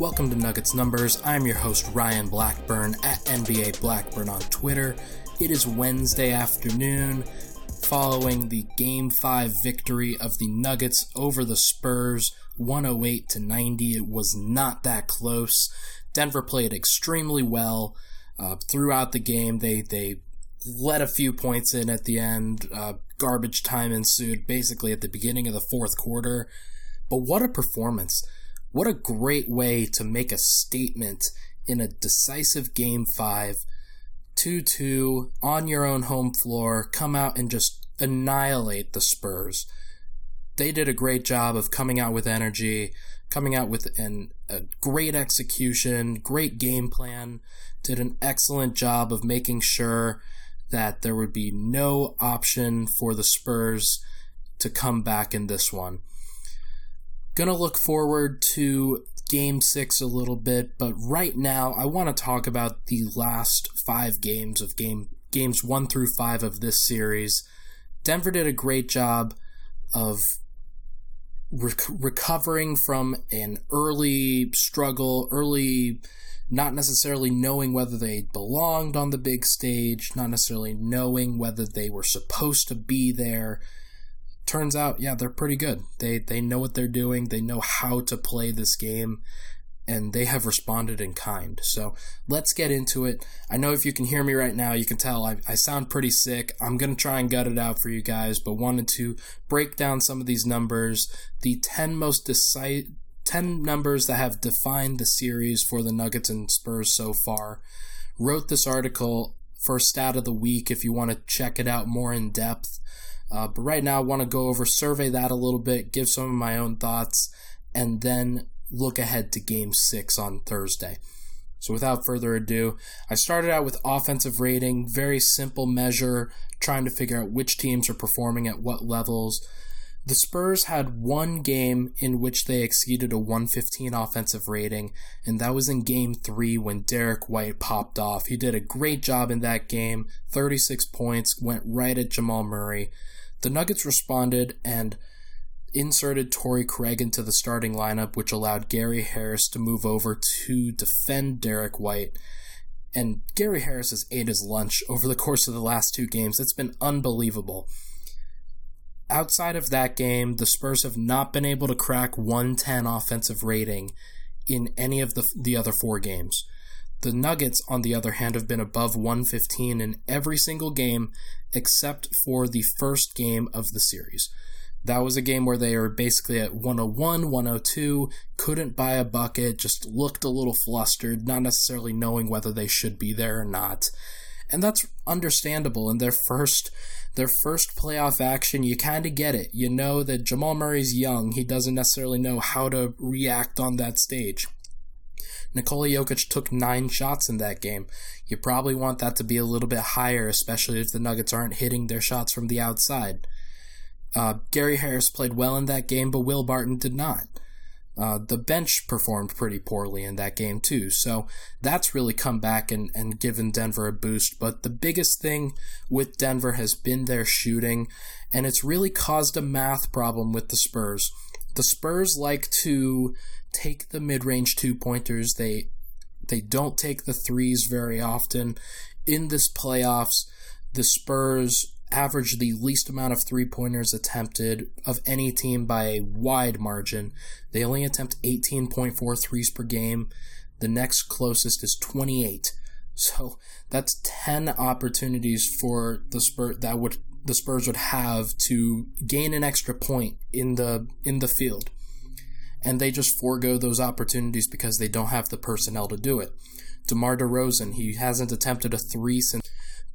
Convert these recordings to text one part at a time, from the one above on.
Welcome to Nuggets Numbers. I'm your host, Ryan Blackburn at NBA Blackburn on Twitter. It is Wednesday afternoon following the Game 5 victory of the Nuggets over the Spurs, 108 to 90. It was not that close. Denver played extremely well uh, throughout the game. They, they let a few points in at the end. Uh, garbage time ensued basically at the beginning of the fourth quarter. But what a performance! What a great way to make a statement in a decisive game five. 2 2 on your own home floor, come out and just annihilate the Spurs. They did a great job of coming out with energy, coming out with an, a great execution, great game plan, did an excellent job of making sure that there would be no option for the Spurs to come back in this one. Gonna look forward to game six a little bit, but right now I want to talk about the last five games of game games one through five of this series. Denver did a great job of rec- recovering from an early struggle, early not necessarily knowing whether they belonged on the big stage, not necessarily knowing whether they were supposed to be there turns out, yeah, they're pretty good. They they know what they're doing. They know how to play this game, and they have responded in kind. So let's get into it. I know if you can hear me right now, you can tell I, I sound pretty sick. I'm gonna try and gut it out for you guys, but wanted to break down some of these numbers. The ten most decisive. 10 numbers that have defined the series for the Nuggets and Spurs so far. Wrote this article for stat of the week if you want to check it out more in depth. Uh, but right now, I want to go over, survey that a little bit, give some of my own thoughts, and then look ahead to game six on Thursday. So without further ado, I started out with offensive rating, very simple measure, trying to figure out which teams are performing at what levels. The Spurs had one game in which they exceeded a 115 offensive rating, and that was in game three when Derrick White popped off. He did a great job in that game, 36 points, went right at Jamal Murray. The Nuggets responded and inserted Torrey Craig into the starting lineup, which allowed Gary Harris to move over to defend Derrick White. And Gary Harris has ate his lunch over the course of the last two games. It's been unbelievable. Outside of that game, the Spurs have not been able to crack 110 offensive rating in any of the, the other four games. The Nuggets, on the other hand, have been above 115 in every single game except for the first game of the series. That was a game where they were basically at 101, 102, couldn't buy a bucket, just looked a little flustered, not necessarily knowing whether they should be there or not. And that's understandable in their first their first playoff action, you kind of get it. You know that Jamal Murray's young, he doesn't necessarily know how to react on that stage. Nikola Jokic took nine shots in that game. You probably want that to be a little bit higher, especially if the Nuggets aren't hitting their shots from the outside. Uh, Gary Harris played well in that game, but Will Barton did not. Uh, the bench performed pretty poorly in that game too, so that's really come back and, and given Denver a boost. But the biggest thing with Denver has been their shooting, and it's really caused a math problem with the Spurs. The Spurs like to take the mid-range two pointers. They they don't take the threes very often. In this playoffs, the Spurs average the least amount of three pointers attempted of any team by a wide margin. They only attempt 18.4 threes per game. The next closest is 28. So that's 10 opportunities for the Spurs that would the Spurs would have to gain an extra point in the in the field. and they just forego those opportunities because they don't have the personnel to do it. DeMar DeRozan, he hasn't attempted a three since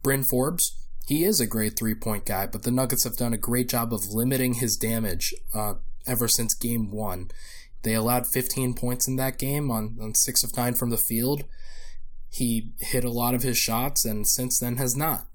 Bryn Forbes. He is a great three point guy, but the Nuggets have done a great job of limiting his damage uh, ever since game one. They allowed 15 points in that game on, on 6 of 9 from the field. He hit a lot of his shots and since then has not.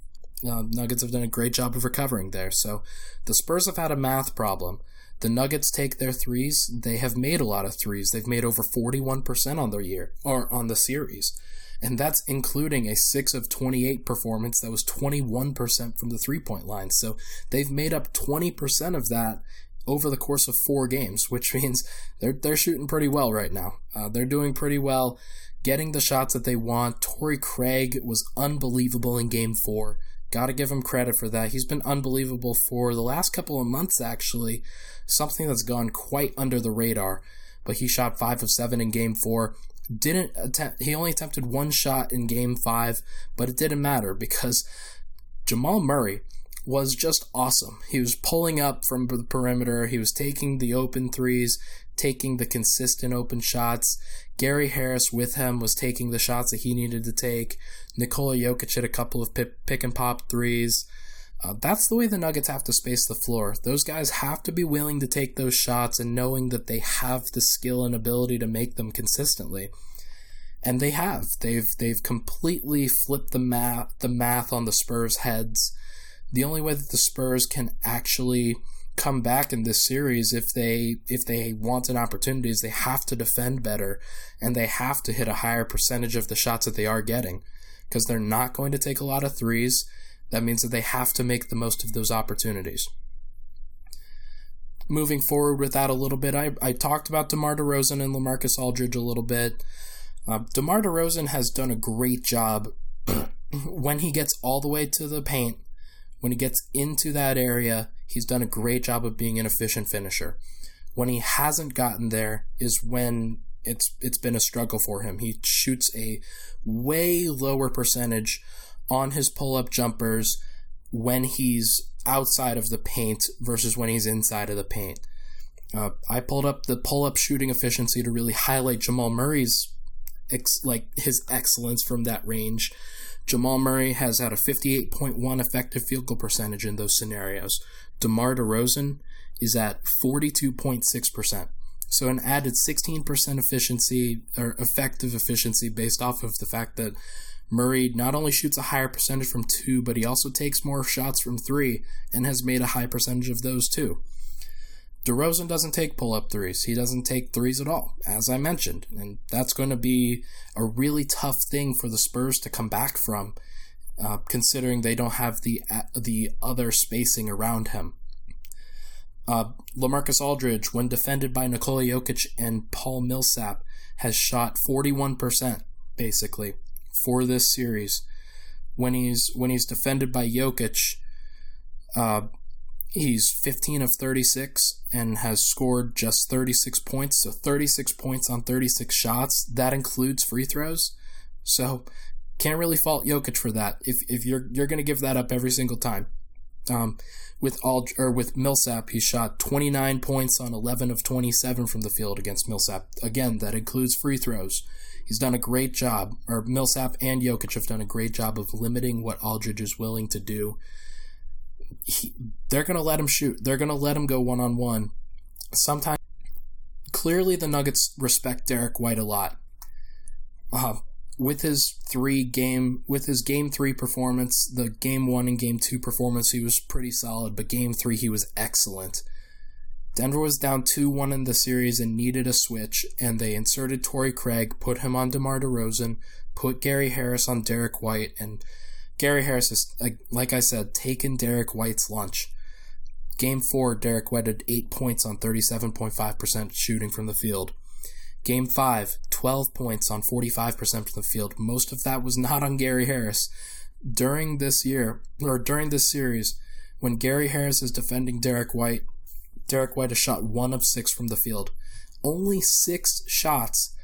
Uh, Nuggets have done a great job of recovering there. So the Spurs have had a math problem. The Nuggets take their threes. They have made a lot of threes. They've made over 41% on their year or on the series. And that's including a 6 of 28 performance that was 21% from the three point line. So they've made up 20% of that over the course of four games, which means they're they're shooting pretty well right now. Uh, they're doing pretty well, getting the shots that they want. Torrey Craig was unbelievable in Game Four. Got to give him credit for that. He's been unbelievable for the last couple of months, actually. Something that's gone quite under the radar. But he shot five of seven in Game Four. Didn't attempt. He only attempted one shot in Game Five, but it didn't matter because Jamal Murray was just awesome. He was pulling up from the perimeter, he was taking the open threes, taking the consistent open shots. Gary Harris with him was taking the shots that he needed to take. Nikola Jokic hit a couple of pick and pop threes. Uh, that's the way the Nuggets have to space the floor. Those guys have to be willing to take those shots and knowing that they have the skill and ability to make them consistently. And they have. They've they've completely flipped the math the math on the Spurs' heads the only way that the Spurs can actually come back in this series if they if they want an opportunity is they have to defend better and they have to hit a higher percentage of the shots that they are getting because they're not going to take a lot of threes that means that they have to make the most of those opportunities moving forward with that a little bit I, I talked about DeMar DeRozan and LaMarcus Aldridge a little bit uh, DeMar DeRozan has done a great job when he gets all the way to the paint when he gets into that area, he's done a great job of being an efficient finisher. When he hasn't gotten there is when it's it's been a struggle for him. He shoots a way lower percentage on his pull-up jumpers when he's outside of the paint versus when he's inside of the paint. Uh, I pulled up the pull-up shooting efficiency to really highlight Jamal Murray's ex- like his excellence from that range. Jamal Murray has had a 58.1 effective field goal percentage in those scenarios. DeMar DeRozan is at 42.6%. So an added 16% efficiency or effective efficiency based off of the fact that Murray not only shoots a higher percentage from two, but he also takes more shots from three and has made a high percentage of those too. DeRozan doesn't take pull up threes. He doesn't take threes at all, as I mentioned. And that's going to be a really tough thing for the Spurs to come back from, uh, considering they don't have the, uh, the other spacing around him. Uh, Lamarcus Aldridge, when defended by Nikola Jokic and Paul Millsap, has shot 41% basically for this series. When he's when he's defended by Jokic, uh, He's 15 of 36 and has scored just 36 points. So 36 points on 36 shots. That includes free throws. So can't really fault Jokic for that. If if you're you're going to give that up every single time. Um, with all or with Millsap, he shot 29 points on 11 of 27 from the field against Millsap. Again, that includes free throws. He's done a great job, or Millsap and Jokic have done a great job of limiting what Aldridge is willing to do he, they're going to let him shoot. They're going to let him go one on one. Sometimes, clearly, the Nuggets respect Derrick White a lot. Uh, with his three game, with his game three performance, the game one and game two performance, he was pretty solid. But game three, he was excellent. Denver was down 2 1 in the series and needed a switch, and they inserted Torrey Craig, put him on DeMar DeRozan, put Gary Harris on Derrick White, and Gary Harris is, like I said, taken Derrick White's lunch. Game 4, Derrick White had 8 points on 37.5% shooting from the field. Game 5, 12 points on 45% from the field. Most of that was not on Gary Harris. During this year, or during this series, when Gary Harris is defending Derrick White, Derrick White has shot 1 of 6 from the field. Only 6 shots.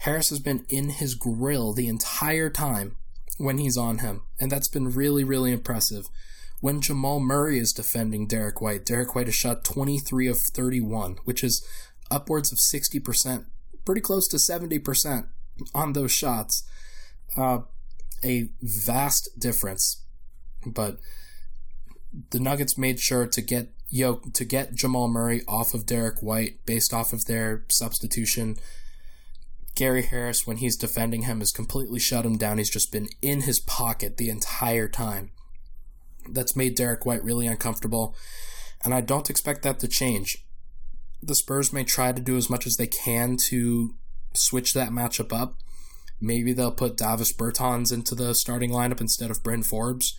Harris has been in his grill the entire time when he's on him, and that's been really, really impressive. When Jamal Murray is defending Derrick White, Derrick White has shot 23 of 31, which is upwards of 60%, pretty close to 70% on those shots. Uh, a vast difference. But the Nuggets made sure to get Yo to get Jamal Murray off of Derrick White based off of their substitution. Gary Harris, when he's defending him, has completely shut him down. He's just been in his pocket the entire time. That's made Derrick White really uncomfortable, and I don't expect that to change. The Spurs may try to do as much as they can to switch that matchup up. Maybe they'll put Davis Bertans into the starting lineup instead of Bryn Forbes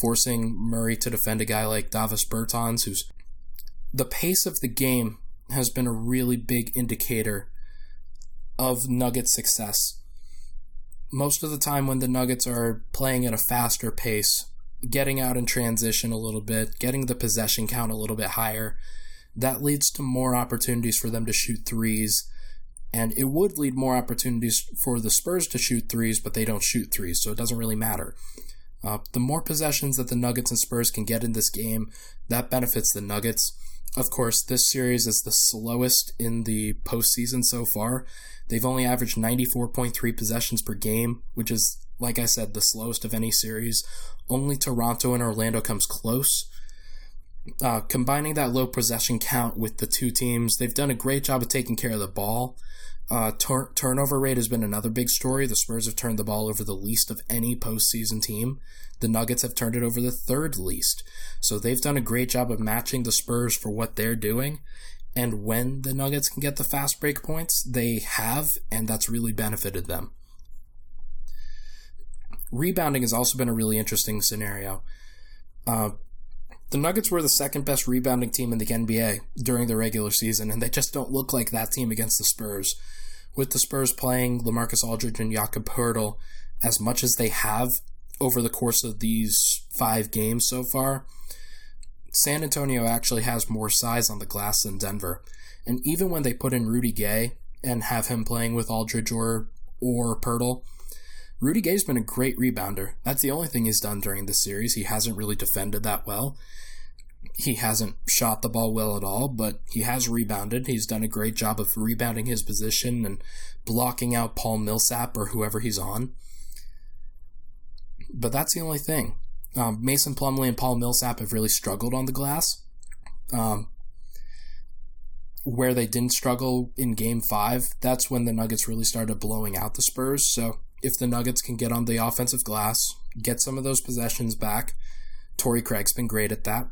forcing Murray to defend a guy like Davis Bertans, who's the pace of the game has been a really big indicator of Nuggets success. Most of the time, when the Nuggets are playing at a faster pace, getting out in transition a little bit, getting the possession count a little bit higher, that leads to more opportunities for them to shoot threes. And it would lead more opportunities for the Spurs to shoot threes, but they don't shoot threes, so it doesn't really matter. Uh, the more possessions that the Nuggets and Spurs can get in this game, that benefits the Nuggets. Of course, this series is the slowest in the postseason so far. They've only averaged 94.3 possessions per game, which is, like I said, the slowest of any series. Only Toronto and Orlando comes close. Uh, combining that low possession count with the two teams, they've done a great job of taking care of the ball. Uh, tur- turnover rate has been another big story. The Spurs have turned the ball over the least of any postseason team. The Nuggets have turned it over the third least. So they've done a great job of matching the Spurs for what they're doing. And when the Nuggets can get the fast break points, they have, and that's really benefited them. Rebounding has also been a really interesting scenario. Uh, the Nuggets were the second best rebounding team in the NBA during the regular season, and they just don't look like that team against the Spurs. With the Spurs playing Lamarcus Aldridge and Jakob Poeltl as much as they have over the course of these five games so far, San Antonio actually has more size on the glass than Denver. And even when they put in Rudy Gay and have him playing with Aldridge or or Poeltl, Rudy Gay's been a great rebounder. That's the only thing he's done during the series. He hasn't really defended that well he hasn't shot the ball well at all, but he has rebounded. He's done a great job of rebounding his position and blocking out Paul Millsap or whoever he's on. But that's the only thing. Um, Mason Plumlee and Paul Millsap have really struggled on the glass. Um, where they didn't struggle in game five, that's when the Nuggets really started blowing out the Spurs. So if the Nuggets can get on the offensive glass, get some of those possessions back, Torrey Craig's been great at that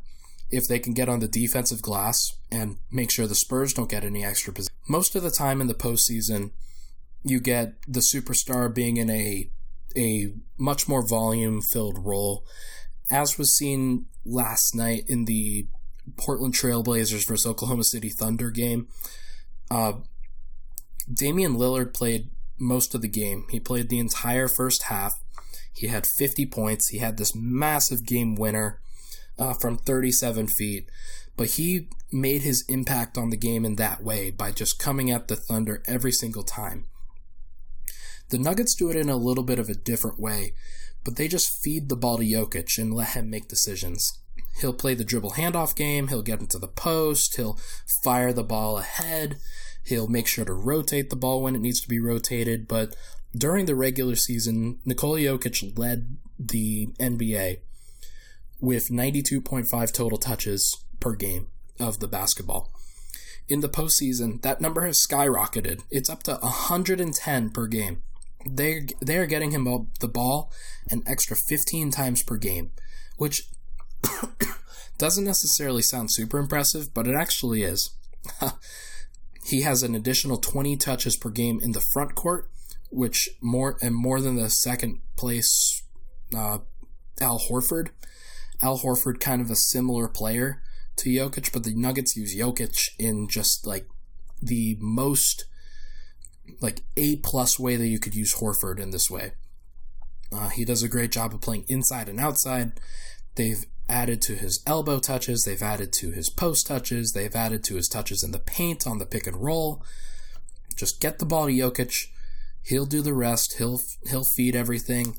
if they can get on the defensive glass and make sure the Spurs don't get any extra position. Most of the time in the postseason, you get the superstar being in a a much more volume filled role, as was seen last night in the Portland Trailblazers versus Oklahoma City Thunder game. Uh, Damian Lillard played most of the game. He played the entire first half. He had 50 points. He had this massive game winner uh, from 37 feet. But he made his impact on the game in that way by just coming at the Thunder every single time. The Nuggets do it in a little bit of a different way, but they just feed the ball to Jokic and let him make decisions. He'll play the dribble handoff game, he'll get into the post, he'll fire the ball ahead, he'll make sure to rotate the ball when it needs to be rotated, but during the regular season, Nikola Jokic led the NBA with 92.5 total touches per game of the basketball. In the postseason, that number has skyrocketed. It's up to 110 per game. They they are getting him the ball an extra 15 times per game, which doesn't necessarily sound super impressive, but it actually is. he has an additional 20 touches per game in the front court, which more and more than the second place uh, Al Horford Al Horford kind of a similar player to Jokic, but the Nuggets use Jokic in just like the most like A plus way that you could use Horford in this way. Uh, he does a great job of playing inside and outside. They've added to his elbow touches. They've added to his post touches. They've added to his touches in the paint on the pick and roll. Just get the ball to Jokic. He'll do the rest. He'll he'll feed everything.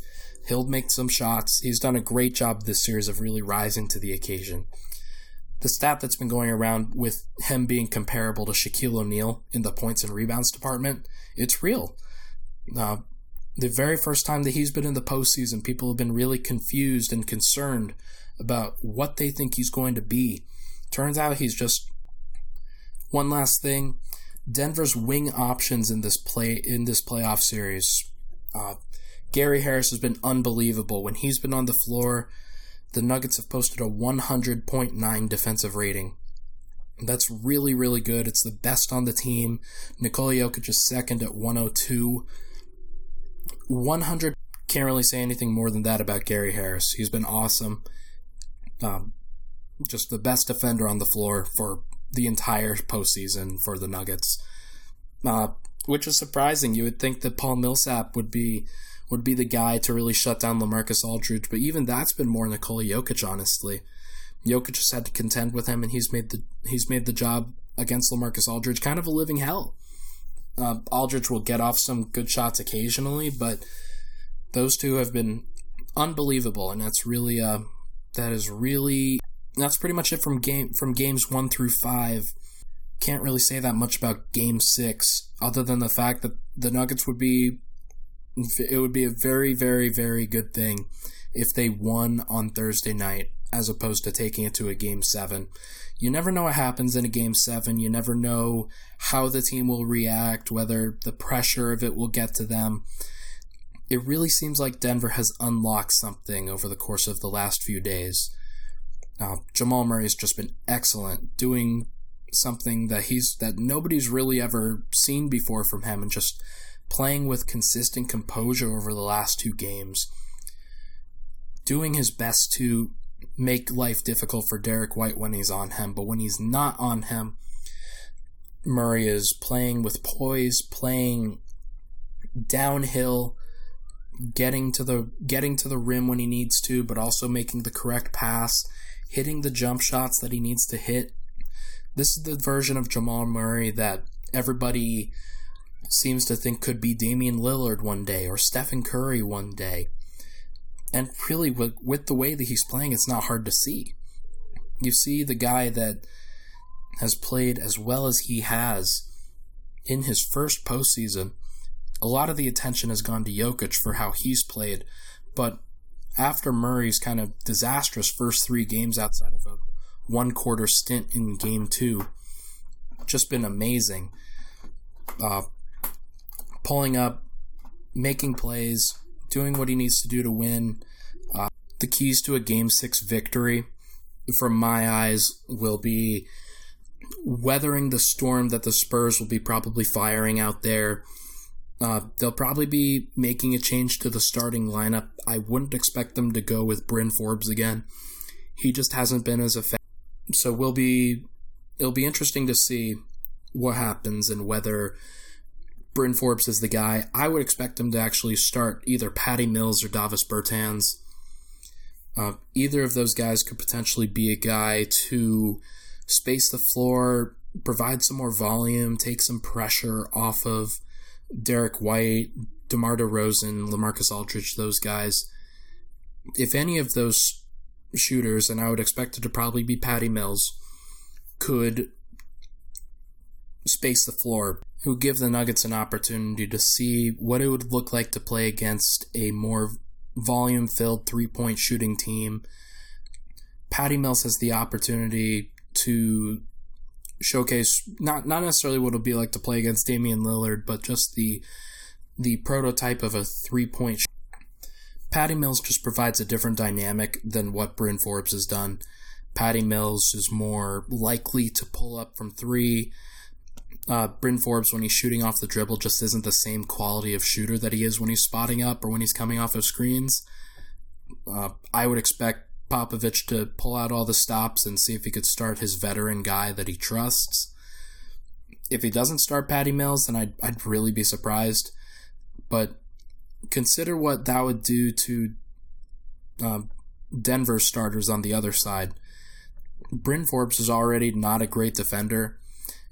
He'll make some shots. He's done a great job this series of really rising to the occasion. the stat that's been going around with him being comparable to Shaquille O'Neal in the points and rebounds department, it's real. Uh, the very first time that he's been in the postseason, people have been really confused and concerned about what they think he's going to be. Turns out he's just one last thing. Denver's wing options in this play in this playoff series. Uh, Gary Harris has been unbelievable when he's been on the floor the Nuggets have posted a 100.9 defensive rating. That's really, really good. It's the best on the team. Nikola Jokic is second at 102. 100 can't really say anything more than that about Gary Harris. He's been awesome. Um, just the best defender on the floor for the entire postseason for the Nuggets. Uh, which is surprising. You would think that Paul Millsap would be would be the guy to really shut down Lamarcus Aldridge, but even that's been more Nikola Jokic, honestly. Jokic just had to contend with him, and he's made the he's made the job against Lamarcus Aldridge kind of a living hell. Uh, Aldridge will get off some good shots occasionally, but those two have been unbelievable, and that's really uh, that is really that's pretty much it from game from games one through five. Can't really say that much about game six, other than the fact that the Nuggets would be it would be a very, very, very good thing if they won on Thursday night as opposed to taking it to a game seven. You never know what happens in a game seven. You never know how the team will react, whether the pressure of it will get to them. It really seems like Denver has unlocked something over the course of the last few days. Uh, Jamal Murray has just been excellent, doing something that he's that nobody's really ever seen before from him, and just playing with consistent composure over the last two games, doing his best to make life difficult for Derrick White when he's on him, but when he's not on him, Murray is playing with poise, playing downhill, getting to the getting to the rim when he needs to, but also making the correct pass, hitting the jump shots that he needs to hit. This is the version of Jamal Murray that everybody seems to think could be Damian Lillard one day or Stephen Curry one day. And really, with, with the way that he's playing, it's not hard to see. You see the guy that has played as well as he has in his first postseason. A lot of the attention has gone to Jokic for how he's played, but after Murray's kind of disastrous first three games outside of a one quarter stint in game two, just been amazing. Uh, pulling up, making plays, doing what he needs to do to win. Uh, the keys to a game six victory, from my eyes, will be weathering the storm that the Spurs will be probably firing out there. Uh, they'll probably be making a change to the starting lineup. I wouldn't expect them to go with Bryn Forbes again. He just hasn't been as effective. So we'll be it'll be interesting to see what happens and whether Bryn Forbes is the guy. I would expect him to actually start either Patty Mills or Davis Bertans. Uh, either of those guys could potentially be a guy to space the floor, provide some more volume, take some pressure off of Derrick White, DeMar DeRozan, Lamarcus Aldridge, those guys. If any of those shooters, and I would expect it to probably be Patty Mills, could space the floor, who give the Nuggets an opportunity to see what it would look like to play against a more volume filled three point shooting team. Patty Mills has the opportunity to showcase not not necessarily what it'll be like to play against Damian Lillard, but just the the prototype of a three point. Sh- Patty Mills just provides a different dynamic than what Bryn Forbes has done. Patty Mills is more likely to pull up from three uh, Bryn Forbes, when he's shooting off the dribble, just isn't the same quality of shooter that he is when he's spotting up or when he's coming off of screens. Uh, I would expect Popovich to pull out all the stops and see if he could start his veteran guy that he trusts. If he doesn't start Patty Mills, then I'd, I'd really be surprised. But consider what that would do to uh, Denver starters on the other side. Bryn Forbes is already not a great defender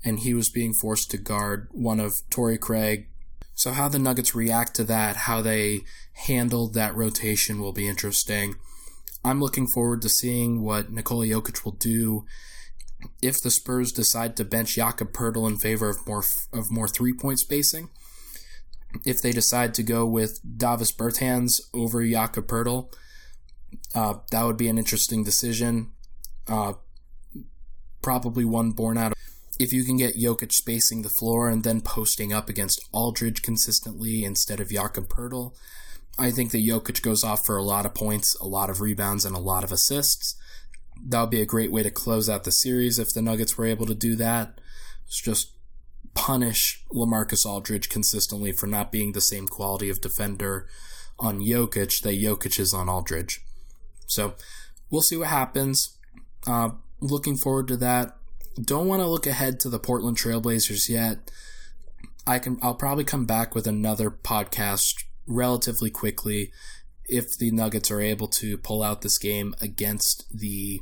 and he was being forced to guard one of Torrey Craig. So, how the Nuggets react to that, how they handle that rotation will be interesting. I'm looking forward to seeing what Nikola Jokic will do if the Spurs decide to bench Jakob Poeltl in favor of more of more three point spacing, if they decide to go with Davis Bertans over Jakob Poeltl, uh, that would be an interesting decision. Uh, probably one born out of if you can get Jokic spacing the floor and then posting up against Aldridge consistently instead of Jakob Poeltl, I think that Jokic goes off for a lot of points, a lot of rebounds, and a lot of assists. That would be a great way to close out the series if the Nuggets were able to do that. It's just punish Lamarcus Aldridge consistently for not being the same quality of defender on Jokic that Jokic is on Aldridge. So we'll see what happens. Uh, looking forward to that. Don't want to look ahead to the Portland Trailblazers yet. I can I'll probably come back with another podcast relatively quickly if the Nuggets are able to pull out this game against the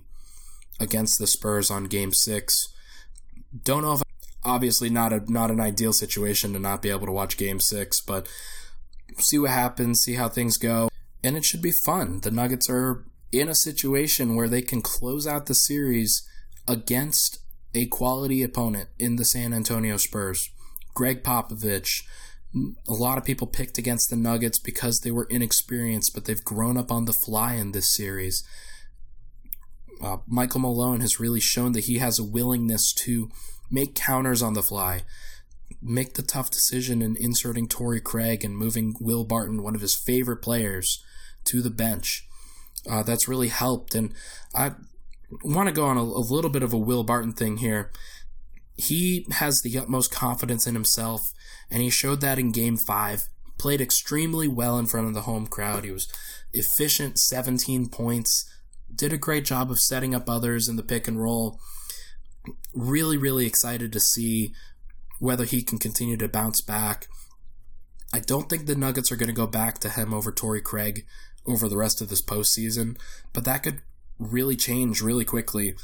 against the Spurs on game 6. Don't know if obviously not a not an ideal situation to not be able to watch game 6, but see what happens, see how things go. And it should be fun. The Nuggets are in a situation where they can close out the series against a quality opponent in the San Antonio Spurs. Gregg Popovich. A lot of people picked against the Nuggets because they were inexperienced, but they've grown up on the fly in this series. Uh, Michael Malone has really shown that he has a willingness to make counters on the fly, make the tough decision in inserting Torrey Craig and moving Will Barton, one of his favorite players, to the bench. Uh, that's really helped. And I want to go on a, a little bit of a Will Barton thing here. He has the utmost confidence in himself, and he showed that in game five. Played extremely well in front of the home crowd. He was efficient, 17 points, did a great job of setting up others in the pick and roll. Really, really excited to see whether he can continue to bounce back. I don't think the Nuggets are going to go back to him over Torrey Craig over the rest of this postseason, but that could really change really quickly.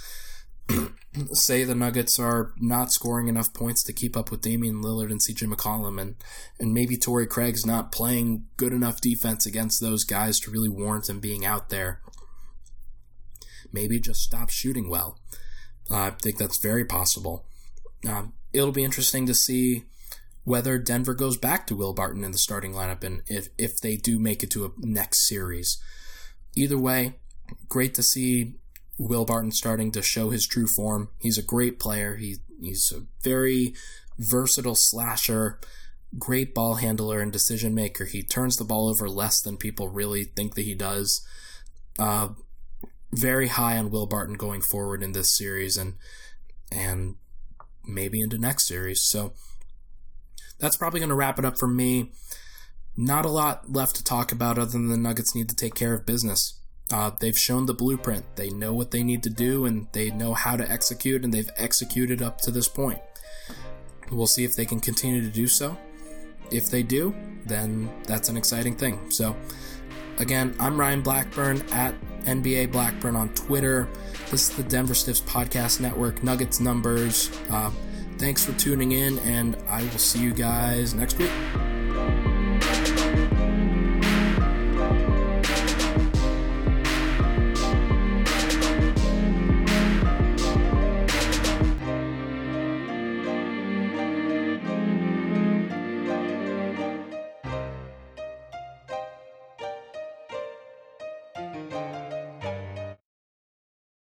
Say the Nuggets are not scoring enough points to keep up with Damian Lillard and CJ McCollum, and, and maybe Torrey Craig's not playing good enough defense against those guys to really warrant him being out there. Maybe just stop shooting well. Uh, I think that's very possible. Um, it'll be interesting to see whether Denver goes back to Will Barton in the starting lineup and if, if they do make it to a next series. Either way, great to see Will Barton starting to show his true form. He's a great player. He, he's a very versatile slasher, great ball handler and decision maker. He turns the ball over less than people really think that he does. Uh, very high on Will Barton going forward in this series and and maybe into next series. So that's probably going to wrap it up for me. Not a lot left to talk about other than the Nuggets need to take care of business. Uh, they've shown the blueprint. They know what they need to do and they know how to execute, and they've executed up to this point. We'll see if they can continue to do so. If they do, then that's an exciting thing. So, again, I'm Ryan Blackburn at NBA Blackburn on Twitter. This is the Denver Stiffs Podcast Network, Nuggets Numbers. Uh, thanks for tuning in, and I will see you guys next week.